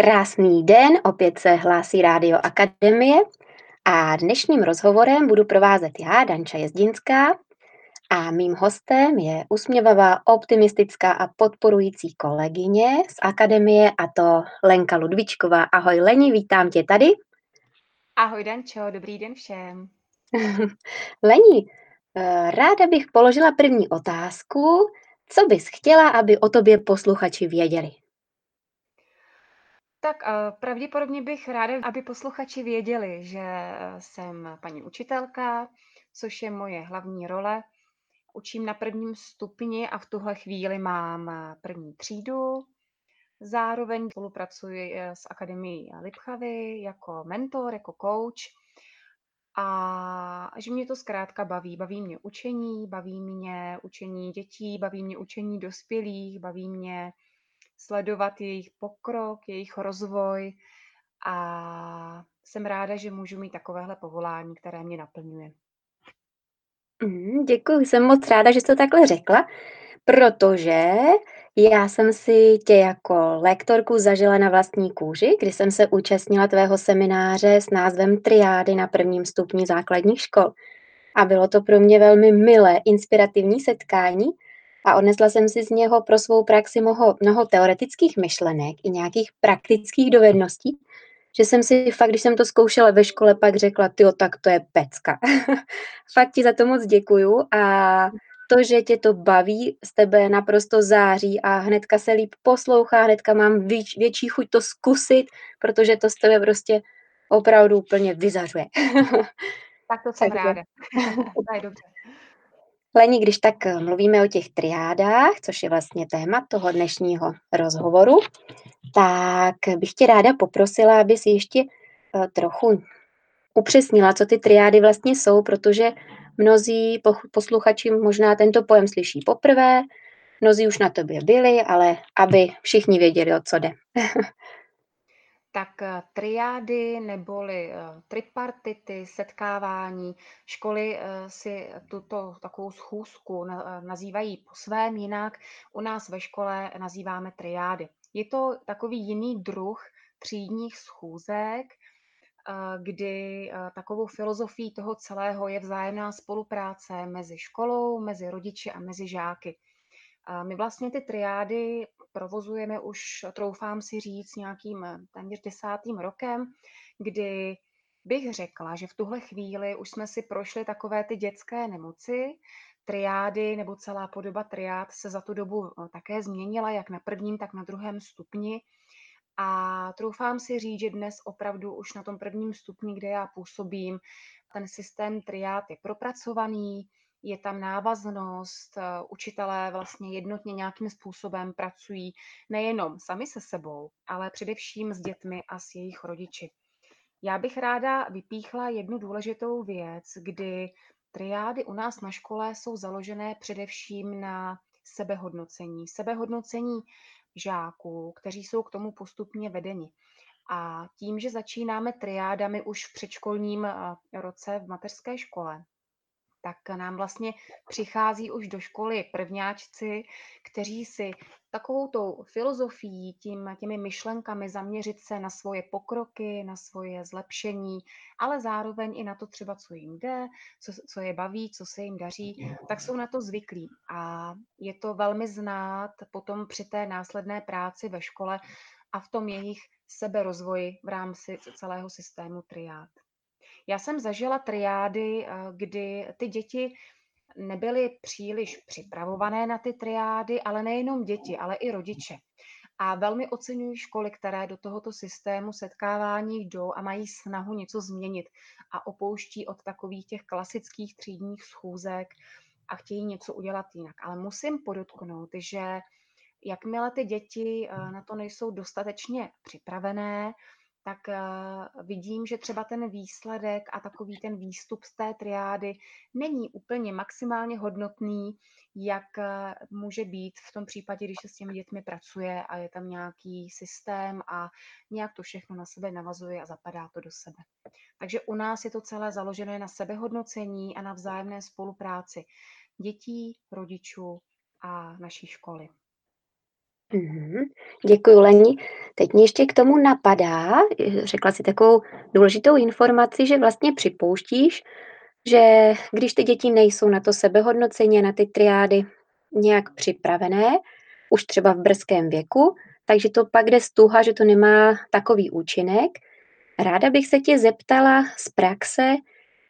Krásný den, opět se hlásí Rádio Akademie a dnešním rozhovorem budu provázet já, Danča Jezdinská, a mým hostem je usměvavá, optimistická a podporující kolegyně z Akademie a to Lenka Ludvičková. Ahoj Leni, vítám tě tady. Ahoj Dančo, dobrý den všem. Leni, eh, ráda bych položila první otázku. Co bys chtěla, aby o tobě posluchači věděli? Tak pravděpodobně bych ráda, aby posluchači věděli, že eh, jsem paní učitelka, což je moje hlavní role. Učím na prvním stupni a v tuhle chvíli mám eh, první třídu. Zároveň spolupracuji s Akademií Lipchavy jako mentor, jako coach. A že mě to zkrátka baví. Baví mě učení, baví mě učení dětí, baví mě učení dospělých, baví mě sledovat jejich pokrok, jejich rozvoj a jsem ráda, že můžu mít takovéhle povolání, které mě naplňuje. Mm, děkuji, jsem moc ráda, že jsi to takhle řekla, protože já jsem si tě jako lektorku zažila na vlastní kůži, kdy jsem se účastnila tvého semináře s názvem Triády na prvním stupni základních škol. A bylo to pro mě velmi milé, inspirativní setkání, a odnesla jsem si z něho pro svou praxi mnoho, mnoho teoretických myšlenek i nějakých praktických dovedností, že jsem si fakt, když jsem to zkoušela ve škole, pak řekla, ty tak to je pecka. fakt ti za to moc děkuju a to, že tě to baví, z tebe naprosto září a hnedka se líp poslouchá, hnedka mám věč, větší chuť to zkusit, protože to z tebe prostě opravdu úplně vyzařuje. tak to jsem ráda. to je dobře. Leni, když tak eh, mluvíme o těch triádách, což je vlastně téma toho dnešního rozhovoru, tak bych tě ráda poprosila, aby si ještě eh, trochu upřesnila, co ty triády vlastně jsou, protože mnozí posluchači možná tento pojem slyší poprvé, mnozí už na tobě byli, ale aby všichni věděli, o co jde. Tak eh, triády neboli eh, tripartity, setkávání, školy eh, si tuto takovou schůzku nazývají po svém, jinak u nás ve škole nazýváme triády. Je to takový jiný druh třídních schůzek, kdy takovou filozofií toho celého je vzájemná spolupráce mezi školou, mezi rodiči a mezi žáky. My vlastně ty triády provozujeme už, troufám si říct, nějakým eh, téměř desátým rokem, kdy bych řekla, že v tuhle chvíli už jsme si prošli takové ty dětské nemoci, triády nebo celá podoba triád se za tu dobu eh, také změnila, jak na prvním, tak na druhém stupni. A troufám si říct, že dnes opravdu už na tom prvním stupni, kde já působím, ten systém triád je propracovaný, je tam návaznost, eh, učitelé vlastně jednotně nějakým způsobem pracují nejenom sami se sebou, ale především s dětmi a s jejich rodiči. Já bych ráda vypíchla jednu důležitou věc, kdy triády u nás na škole jsou založené především na sebehodnocení. Sebehodnocení žáků, kteří jsou k tomu postupně vedeni. A tím, že začínáme triádami už v předškolním eh, roce v mateřské škole, tak nám vlastně přichází už do školy prvňáčci, kteří si takovou tou filozofií, tím, těmi myšlenkami zaměřit se na svoje pokroky, na svoje zlepšení, ale zároveň i na to třeba, co jim jde, co, co je baví, co se jim daří, tak jsou na to zvyklí. A je to velmi znát potom při té následné práci ve škole a v tom jejich seberozvoji v rámci celého systému triád. Já jsem zažila triády, eh, kdy ty děti nebyly příliš připravované na ty triády, ale nejenom děti, ale i rodiče. A velmi oceňuji školy, které do tohoto systému setkávání jdou a mají snahu něco změnit a opouští od takových těch klasických třídních schůzek a chtějí něco udělat jinak. Ale musím podotknout, že jakmile ty děti eh, na to nejsou dostatečně připravené, tak eh, vidím, že třeba ten výsledek a takový ten výstup z té triády není úplně maximálně hodnotný, jak eh, může být v tom případě, když se s těmi dětmi pracuje a je tam nějaký systém a nějak to všechno na sebe navazuje a zapadá to do sebe. Takže u nás je to celé založené na sebehodnocení a na vzájemné spolupráci dětí, rodičů a naší školy. Mm-hmm. Děkuji, Leni. Teď mě ještě k tomu napadá, řekla jsi takovou důležitou informaci, že vlastně připouštíš, že když ty děti nejsou na to sebehodnocení na ty triády nějak připravené, už třeba v brzkém věku, takže to pak jde stuha, že to nemá takový účinek. Ráda bych se tě zeptala z praxe,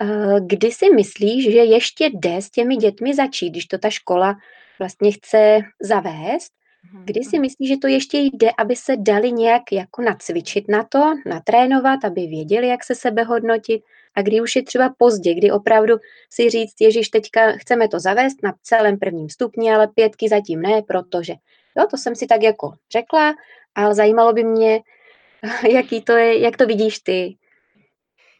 eh, kdy si myslíš, že ještě jde s těmi dětmi začít, když to ta škola vlastně chce zavést, Mhm, kdy si mhm. myslíš, že to ještě jde, aby se dali nějak jako nacvičit na to, natrénovat, aby věděli, jak se sebehodnotit a kdy už je třeba pozdě, kdy opravdu si říct, ježiš, teďka chceme to zavést na celém prvním stupni, ale pětky zatím ne, protože. Jo, to jsem si tak jako řekla, ale zajímalo by mě, jaký to je, jak to vidíš ty.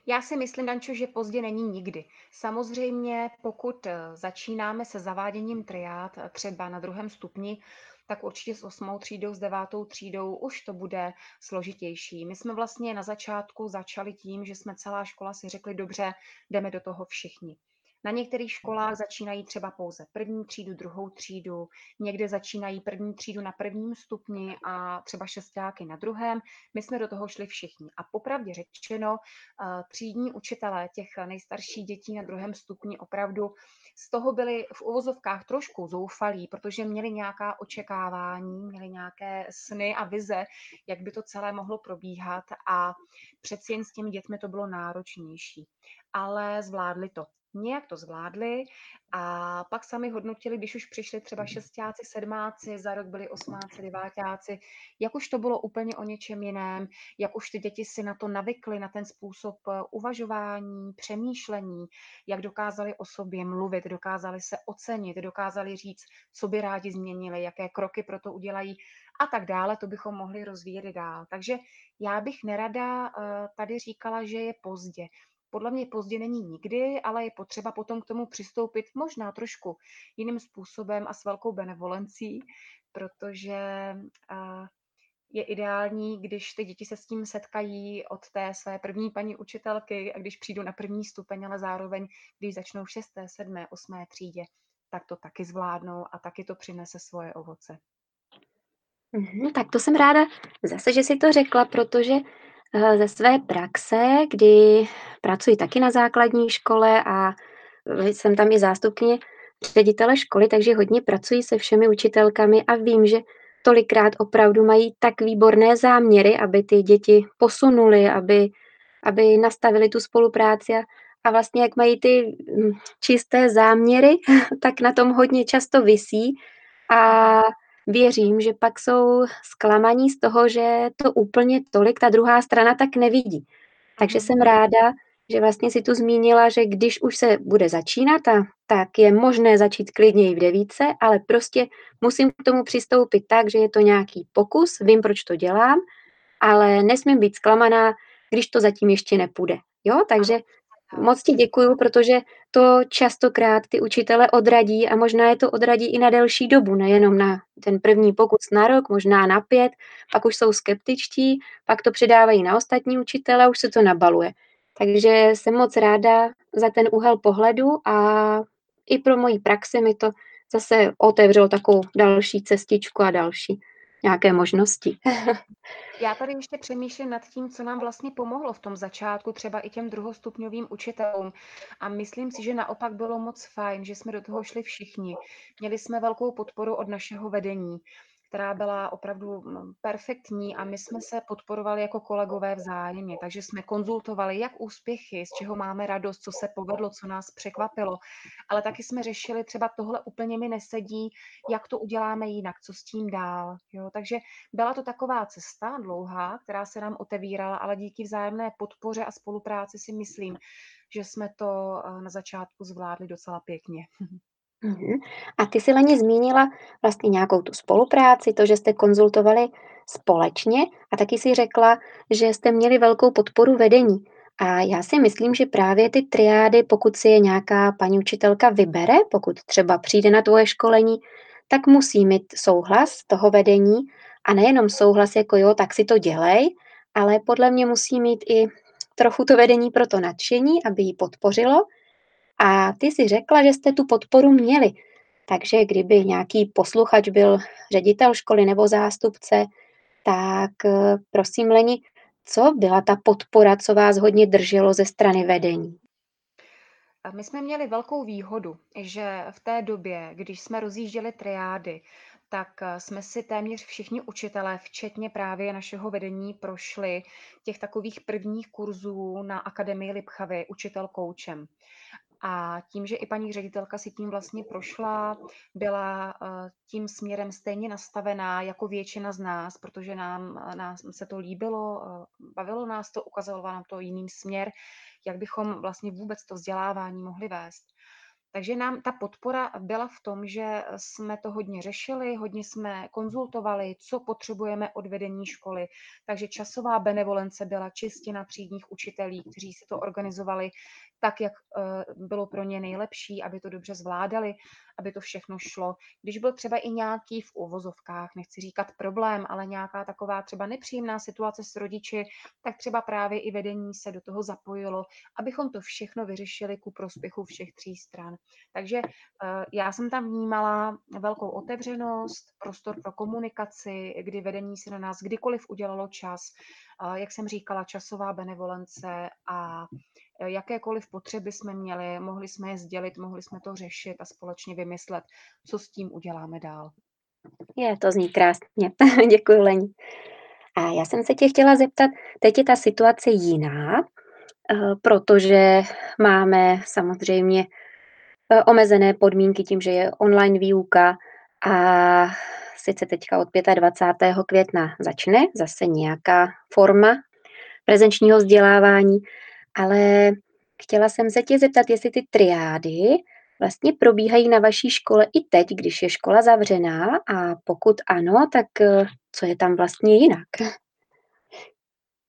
Já si myslím, Dančo, že pozdě není nikdy. Samozřejmě, pokud eh, začínáme se zaváděním triád eh, třeba na druhém stupni, tak určitě s osmou třídou, s devátou třídou už to bude složitější. My jsme vlastně na začátku začali tím, že jsme celá škola si řekli, dobře, jdeme do toho všichni. Na některých školách začínají třeba pouze první třídu, druhou třídu, někde začínají první třídu na prvním stupni a třeba šestáky na druhém. My jsme do toho šli všichni. A popravdě řečeno, eh, třídní učitelé těch nejstarších dětí na druhém stupni opravdu z toho byli v uvozovkách trošku zoufalí, protože měli nějaká očekávání, měli nějaké sny a vize, jak by to celé mohlo probíhat a přeci jen s těmi dětmi to bylo náročnější. Ale zvládli to nějak to zvládli a pak sami hodnotili, když už přišli třeba šestáci, sedmáci, za rok byli osmáci, devátáci, jak už to bylo úplně o něčem jiném, jak už ty děti si na to navykly, na ten způsob eh, uvažování, přemýšlení, jak dokázali o sobě mluvit, dokázali se ocenit, dokázali říct, co by rádi změnili, jaké kroky pro to udělají a tak dále, to bychom mohli rozvíjet dál. Takže já bych nerada eh, tady říkala, že je pozdě. Podle mě pozdě není nikdy, ale je potřeba potom k tomu přistoupit možná trošku jiným způsobem a s velkou benevolencí, protože je ideální, když ty děti se s tím setkají od té své první paní učitelky a když přijdou na první stupeň, ale zároveň, když začnou v šesté, sedmé, osmé třídě, tak to taky zvládnou a taky to přinese svoje ovoce. Mhm, tak to jsem ráda zase, že jsi to řekla, protože ze své praxe, kdy pracuji taky na základní škole a jsem tam i zástupkyně ředitele školy, takže hodně pracuji se všemi učitelkami a vím, že tolikrát opravdu mají tak výborné záměry, aby ty děti posunuli, aby, aby nastavili tu spolupráci a, a vlastně jak mají ty hm, čisté záměry, tak na tom hodně často visí. A Věřím, že pak jsou zklamaní z toho, že to úplně tolik ta druhá strana tak nevidí. Takže Mhm, jsem ráda, že vlastně si tu zmínila, že když už se bude začínat, a tak je možné začít klidně i v devíce, ale prostě musím k tomu přistoupit tak, že je to nějaký pokus, vím, proč to dělám, ale nesmím být zklamaná, když to zatím ještě nepůjde. Jo, takže tak, Moc ti děkuju, protože to častokrát ty učitele odradí a možná je to odradí i na delší dobu, nejenom na ten první pokus na rok, možná na pět, pak už jsou skeptičtí, pak to předávají na ostatní učitele a už se to nabaluje. Takže jsem moc ráda za ten úhel pohledu a i pro moji praxi mi to zase otevřelo takovou další cestičku a další nějaké možnosti. Já tady ještě přemýšlím nad tím, co nám vlastně pomohlo v tom začátku, třeba i těm druhostupňovým učitelům. A myslím si, že naopak bylo moc fajn, že jsme do toho šli všichni. Měli jsme velkou podporu od našeho vedení která byla opravdu mm, perfektní a my jsme se podporovali jako kolegové vzájemně, takže jsme konzultovali jak úspěchy, z čeho máme radost, co se povedlo, co nás překvapilo, ale taky jsme řešili třeba tohle úplně mi nesedí, jak to uděláme jinak, co s tím dál. Jo? Takže byla to taková cesta dlouhá, která se nám otevírala, ale díky vzájemné podpoře a spolupráci si myslím, že jsme to eh, na začátku zvládli docela pěkně. Mhm. A ty jsi Leni zmínila vlastně nějakou tu spolupráci, to, že jste konzultovali společně a taky si řekla, že jste měli velkou podporu vedení. A já si myslím, že právě ty triády, pokud si je nějaká paní učitelka vybere, pokud třeba přijde na tvoje školení, tak musí mít souhlas toho vedení a nejenom souhlas jako jo, tak si to dělej, ale podle mě musí mít i trochu to vedení pro to nadšení, aby ji podpořilo a ty si řekla, že jste tu podporu měli. Takže kdyby nějaký posluchač byl ředitel školy nebo zástupce, Tak, eh, prosím Leni, co byla ta podpora, co vás hodně drželo ze strany vedení? My jsme měli velkou výhodu, že v té době, když jsme rozjížděli triády, tak eh, jsme si téměř všichni učitelé, včetně právě našeho vedení, prošli těch takových prvních kurzů na Akademii Lipchavy učitel koučem. A tím, že i paní ředitelka si tím vlastně prošla, byla eh, tím směrem stejně nastavená jako většina z nás, protože nám, eh, nás se to líbilo, eh, bavilo nás to, ukazovalo nám to jiný směr, jak bychom vlastně vůbec to vzdělávání mohli vést. Takže nám ta podpora byla v tom, že jsme to hodně řešili, hodně jsme konzultovali, co potřebujeme od vedení školy. Takže časová benevolence byla čistě na třídních učitelích, kteří si to organizovali tak, jak eh, bylo pro ně nejlepší, aby to dobře zvládali, aby to všechno šlo. Když byl třeba i nějaký v uvozovkách, nechci říkat problém, ale nějaká taková třeba nepříjemná situace s rodiči, tak třeba právě i vedení se do toho zapojilo, abychom to všechno vyřešili ku prospěchu všech tří stran. Takže eh, já jsem tam vnímala velkou otevřenost, prostor pro komunikaci, kdy vedení si na nás kdykoliv udělalo čas, jak jsem říkala, časová benevolence a jakékoliv potřeby jsme měli, mohli jsme je sdělit, mohli jsme to řešit a společně vymyslet, co s tím uděláme dál. Je, to zní krásně. Děkuji, Leni. A já jsem se tě chtěla zeptat, teď je ta situace jiná, e, protože máme samozřejmě e, omezené podmínky tím, že je online výuka a sice teďka od 25. května začne zase nějaká forma prezenčního vzdělávání, ale chtěla jsem se tě zeptat, jestli ty triády vlastně probíhají na vaší škole i teď, když je škola zavřená a pokud ano, tak eh, co je tam vlastně jinak?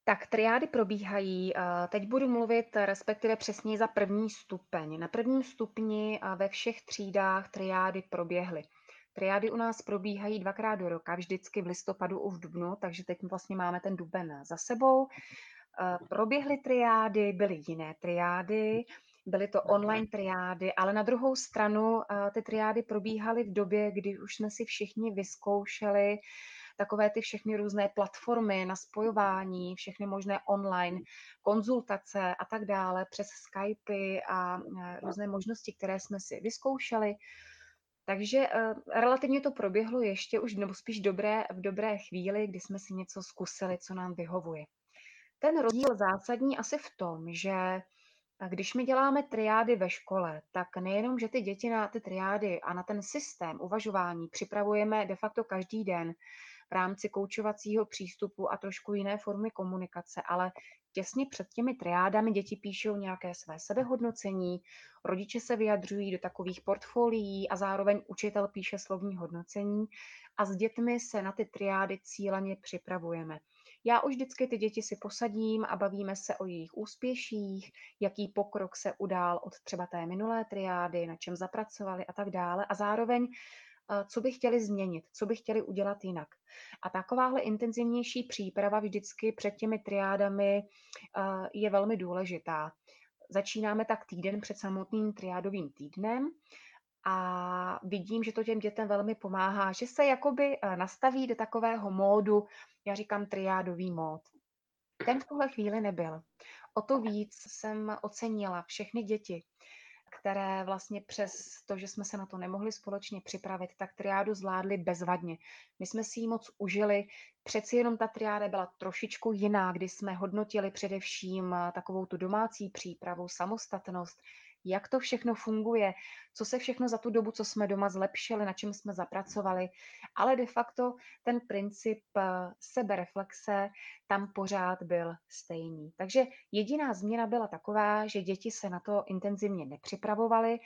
Tak triády probíhají. Teď budu mluvit respektive přesně za první stupeň. Na prvním stupni ve všech třídách triády proběhly. Triády u nás probíhají dvakrát do roka, vždycky v listopadu a v dubnu, takže teď vlastně máme ten duben za sebou. Eh, proběhly triády, byly jiné triády, byly to online triády, ale na druhou stranu eh, ty triády probíhaly v době, kdy už jsme si všichni vyzkoušeli takové ty všechny různé platformy na spojování, všechny možné online konzultace a tak dále přes Skypey a eh, různé možnosti, které jsme si vyzkoušeli. Takže relativně to proběhlo ještě už, nebo spíš dobré, v dobré chvíli, kdy jsme si něco zkusili, co nám vyhovuje. Ten rozdíl zásadní asi v tom, že když my děláme triády ve škole, tak nejenom, že ty děti na ty triády a na ten systém uvažování připravujeme de facto každý den v rámci koučovacího přístupu a trošku jiné formy komunikace, ale těsně před těmi triádami děti píšou nějaké své sebehodnocení, rodiče se vyjadřují do takových portfolií a zároveň učitel píše slovní hodnocení a s dětmi se na ty triády cíleně připravujeme. Já už vždycky ty děti si posadím a bavíme se o jejich úspěších, jaký pokrok se udál od třeba té minulé triády, na čem zapracovali a tak dále. A zároveň co by chtěli změnit, co by chtěli udělat jinak. A takováhle intenzivnější příprava vždycky před těmi triádami je velmi důležitá. Začínáme tak týden před samotným triádovým týdnem a vidím, že to těm dětem velmi pomáhá, že se jakoby nastaví do takového módu, já říkám triádový mód. Ten v tuhle chvíli nebyl. O to víc jsem ocenila všechny děti, které vlastně přes to, že jsme se na to nemohli společně připravit, tak triádu zvládli bezvadně. My jsme si ji moc užili. Přeci jenom ta triáda byla trošičku jiná, kdy jsme hodnotili především takovou tu domácí přípravu, samostatnost, jak to všechno funguje, co se všechno za tu dobu, co jsme doma zlepšili, na čem jsme zapracovali, ale de facto ten princip eh, sebereflexe tam pořád byl stejný. Takže jediná změna byla taková, že děti se na to intenzivně nepřipravovaly,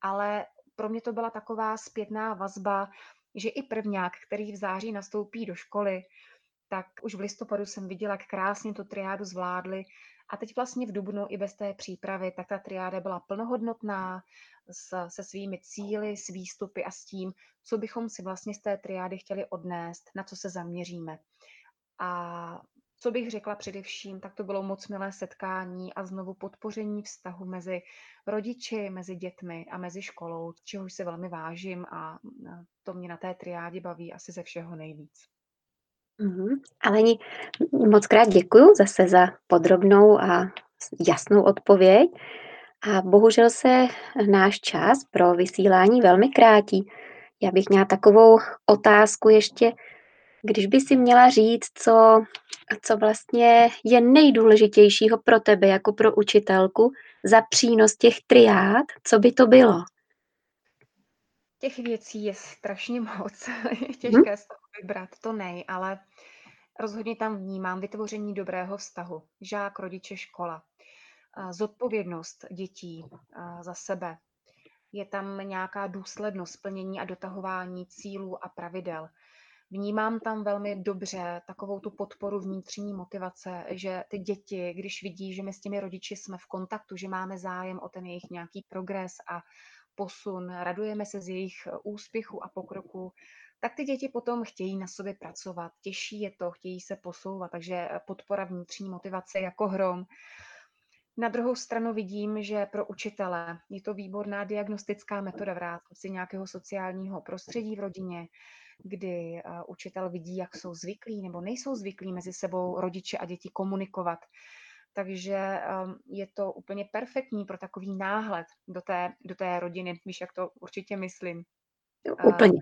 ale pro mě to byla taková zpětná vazba, že i prvňák, který v září nastoupí do školy, tak už v listopadu jsem viděla, jak krásně tu triádu zvládli a teď vlastně v Dubnu i bez té přípravy, tak ta triáda byla plnohodnotná s, se svými cíly, s výstupy a s tím, co bychom si vlastně z té triády chtěli odnést, na co se zaměříme. A co bych řekla především, tak to bylo moc milé setkání a znovu podpoření vztahu mezi rodiči, mezi dětmi a mezi školou, čehož se velmi vážím a to mě na té triádě baví asi ze všeho nejvíc. Mhm. Aleni, mockrát děkuju zase za podrobnou a jasnou odpověď. A bohužel se náš čas pro vysílání velmi krátí. Já bych měla takovou otázku ještě, když by si měla říct, co co vlastně je nejdůležitějšího pro tebe jako pro učitelku za přínos těch triád, co by to bylo? Těch věcí je strašně moc. Je Mhm. těžké toho vybrat to nej, ale rozhodně tam vnímám vytvoření dobrého vztahu. Žák, rodiče, škola. Zodpovědnost dětí za sebe. Je tam nějaká důslednost plnění a dotahování cílů a pravidel. Vnímám tam velmi dobře takovou tu podporu vnitřní motivace, že ty děti, když vidí, že my s těmi rodiči jsme v kontaktu, že máme zájem o ten jejich nějaký progres a posun, radujeme se z jejich úspěchu a pokroku, tak ty děti potom chtějí na sobě pracovat, těší je to, chtějí se posouvat, takže podpora vnitřní motivace jako hrom. Na druhou stranu vidím, že pro učitele je to výborná diagnostická metoda v rámci nějakého sociálního prostředí v rodině, kdy učitel vidí, jak jsou zvyklí nebo nejsou zvyklí mezi sebou rodiče a děti komunikovat. Takže je to úplně perfektní pro takový náhled do té do té rodiny. Víš, jak to určitě myslím. Úplně.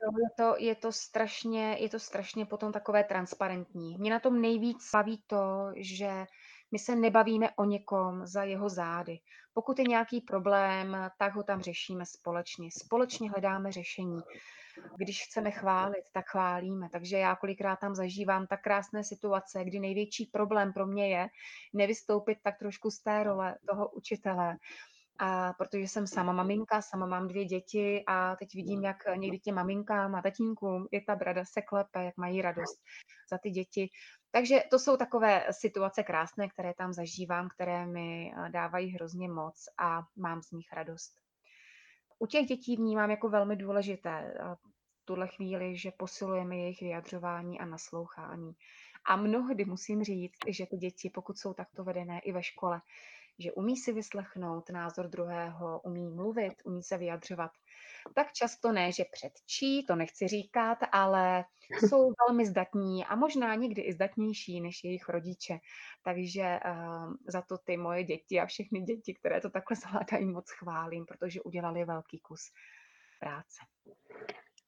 je to je to strašně je to strašně potom takové transparentní. Mě na tom nejvíc baví to, že my se nebavíme o někom za jeho zády. Pokud je nějaký problém, tak ho tam řešíme společně. Společně hledáme řešení. Když chceme chválit, tak chválíme. Takže já kolikrát tam zažívám tak krásné situace, kdy největší problém pro mě je nevystoupit tak trošku z té role toho učitele. A protože jsem sama maminka, sama mám 2 děti a teď vidím, jak někdy těm maminkám a tatínkům je ta brada se klepe, jak mají radost za ty děti. Takže to jsou takové situace krásné, které tam zažívám, které mi dávají hrozně moc a mám z nich radost. U těch dětí vnímám jako velmi důležité v tuhle chvíli, že posilujeme jejich vyjadřování a naslouchání. A mnohdy musím říct, že ty děti, pokud jsou takto vedené i ve škole, že umí si vyslechnout názor druhého, umí mluvit, umí se vyjadřovat, tak často ne, že předčí, to nechci říkat, ale jsou velmi zdatní a možná někdy i zdatnější než jejich rodiče. Takže za to ty moje děti a všechny děti, které to takhle zvládají, moc chválím, protože udělali velký kus práce.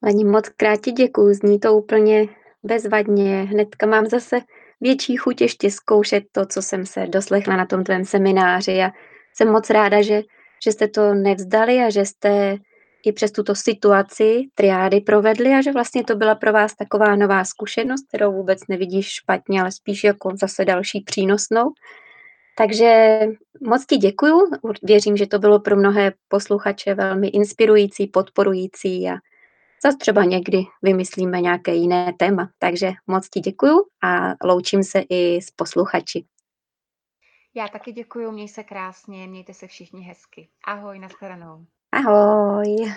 Leni, mockrát ti děkuju, zní to úplně bezvadně. Hnedka mám zase větší chuť ještě zkoušet to, co jsem se doslechla na tom tvém semináři a jsem moc ráda, že že jste to nevzdali a že jste i přes tuto situaci triády provedli a že vlastně to byla pro vás taková nová zkušenost, kterou vůbec nevidíš špatně, ale spíš jako zase další přínosnou. Takže moc ti děkuju, věřím, že to bylo pro mnohé posluchače velmi inspirující, podporující a zas třeba někdy vymyslíme nějaké jiné téma. Takže moc ti děkuju a loučím se i s posluchači. Já taky děkuju, měj se krásně, mějte se všichni hezky. Ahoj, nashledanou. Ahoj.